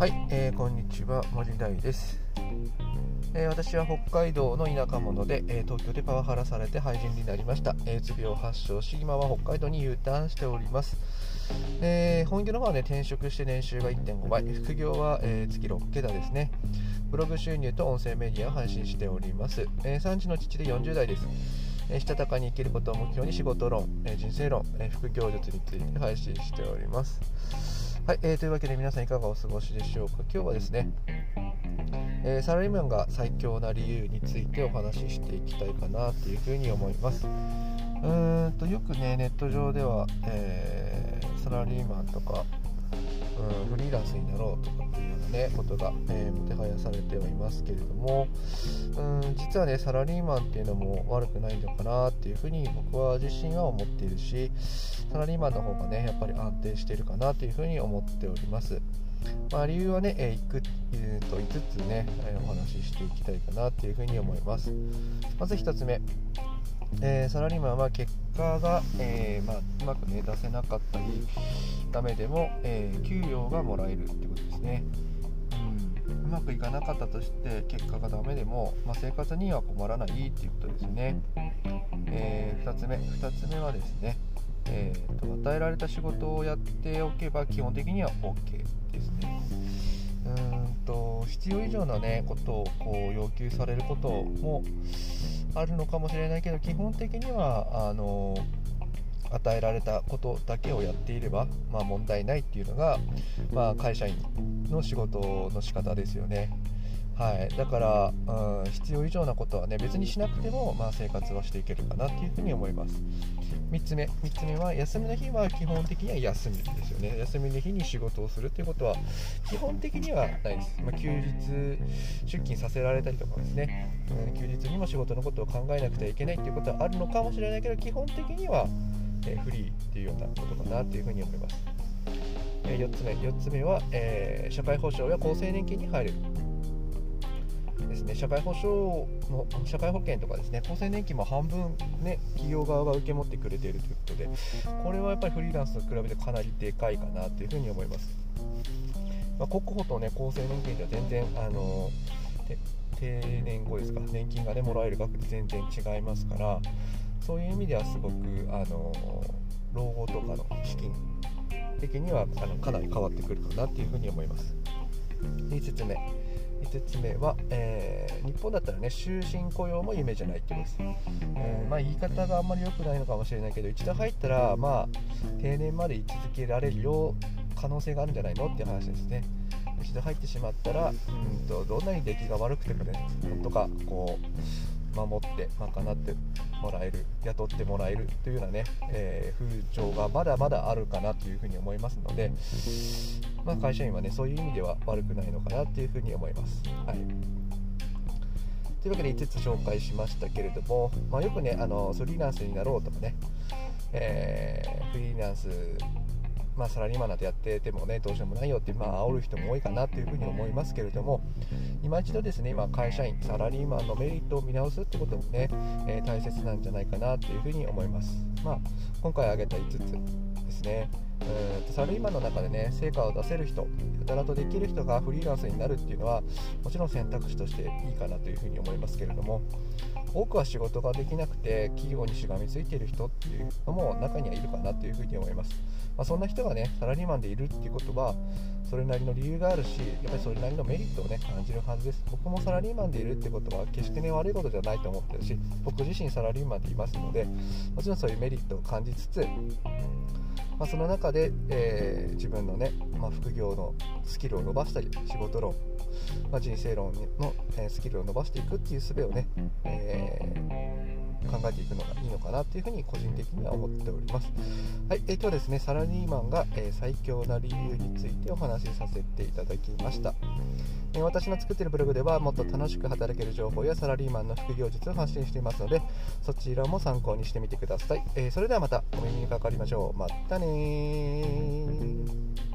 はい、えー、こんにちは森大です、えー、私は北海道の田舎者で、えー、東京でパワハラされて廃人になりました、うつ病を発症し今は北海道に U ターンしております、え本業の方はね転職して年収が1.5倍。副業は、え月6桁ですね。ブログ収入と音声メディアを配信しております、え3児の父で40代です。したたかに生きることを目標に仕事論、人生論、副業術について配信しております。はい、えー、というわけで皆さんいかがお過ごしでしょうか。今日はですね、えー、サラリーマンが最強な理由についてお話ししていきたいかなというふうに思います。うーんとよくねネット上では、えー、サラリーマンとかうん、フリーランスになろうとかっていうような、ね、ことが、えー、もてはやされてはいますけれども、うん、実はねサラリーマンっていうのも悪くないのかなっていうふうに僕は自身は思っているしサラリーマンの方がねやっぱり安定してるかなというふうに思っております。まあ、理由はね、えー、いくえー、と5つね、え、お話ししていきたいかなというふうに思います。まず1つ目、えー、サラリーマンは結果が、えー、まあ、うまく、ね、出せなかったりダメでも、えー、給料がもらえるってことですね、うん、うまくいかなかったとして結果がダメでも、まあ、生活には困らないっていうことですね、え2つ目2つ目はですね、えーと、与えられた仕事をやっておけば基本的には OK ですね。うんと必要以上な、ね、ことをこう要求されることもあるのかもしれないけど基本的にはあの与えられたことだけをやっていれば、まあ、問題ないっていうのが、まあ、会社員の仕事の仕方ですよね。はい、だから、うん、必要以上なことはね別にしなくても、まあ、生活はしていけるかなっていうふうに思います。3つ目3つ目は休みの日は基本的には休みですよね。休みの日に仕事をするっていうことは基本的にはないです、まあ、休日出勤させられたりとかですね、うん、休日にも仕事のことを考えなくてはいけないっていうことはあるのかもしれないけど基本的には、え、フリーっていうようなことかなっていうふうに思います。4つ目4つ目は、えー、社会保障や厚生年金に入れる。ですね社会保障の社会保険とかですね厚生年金も半分ね企業側が受け持ってくれているということでこれはやっぱりフリーランスと比べてかなりでかいかなというふうに思います、まあ、国保とね厚生年金では全然あの定年後ですか年金がねもらえる額で全然違いますからそういう意味ではすごくあの老後とかの資金的にはあのかなり変わってくるかなっていうふうに思います。5つ目。5つ目は、えー、日本だったらね終身雇用も夢じゃないってことです、えー、まあ、言い方があんまり良くないのかもしれないけど一度入ったらまあ定年まで居続けられるよう可能性があるんじゃないのっていう話ですね。一度入ってしまったらうんとどんなに出来が悪くてもねなんとかこう守って賄ってもらえる雇ってもらえるというようなね、えー、風潮がまだまだあるかなというふうに思いますので、まあ、会社員はねそういう意味では悪くないのかなというふうに思います。はいというわけで5つ紹介しましたけれども、まあ、よくねあのフリーランスになろうとかね、えー、フリーランスまあ、サラリーマンなんてやっててもねどうしようもないよって、まあ煽る人も多いかなというふうに思いますけれども今一度ですね今会社員サラリーマンのメリットを見直すってこともね、えー、大切なんじゃないかなというふうに思います、まあ、今回挙げた5つですね。うんサラリーマンの中でね成果を出せる人やたらとできる人がフリーランスになるっていうのはもちろん選択肢としていいかなというふうに思いますけれども多くは仕事ができなくて企業にしがみついている人っていうのも中にはいるかなというふうに思います、まあ、そんな人がねサラリーマンでいるっていうことはそれなりの理由があるしやっぱりそれなりのメリットをね感じるはずです。僕もサラリーマンでいるってことは決してね悪いことじゃないと思ってるし僕自身サラリーマンでいますのでもちろんそういうメリットを感じつつまあ、その中で、えー、自分のね、まあ、副業のスキルを伸ばしたり仕事論、まあ、人生論の、えー、スキルを伸ばしていくっていう術をね、えー、考えていくのがいいのかなっていうふうに個人的には思っております。はい、えー、今日はですね、サラリーマンが、え最強な理由についてお話しさせていただきました。え私の作っているブログではもっと楽しく働ける情報やサラリーマンの副業術を発信していますのでそちらも参考にしてみてください、え、それではまたお耳にかかりましょう。またね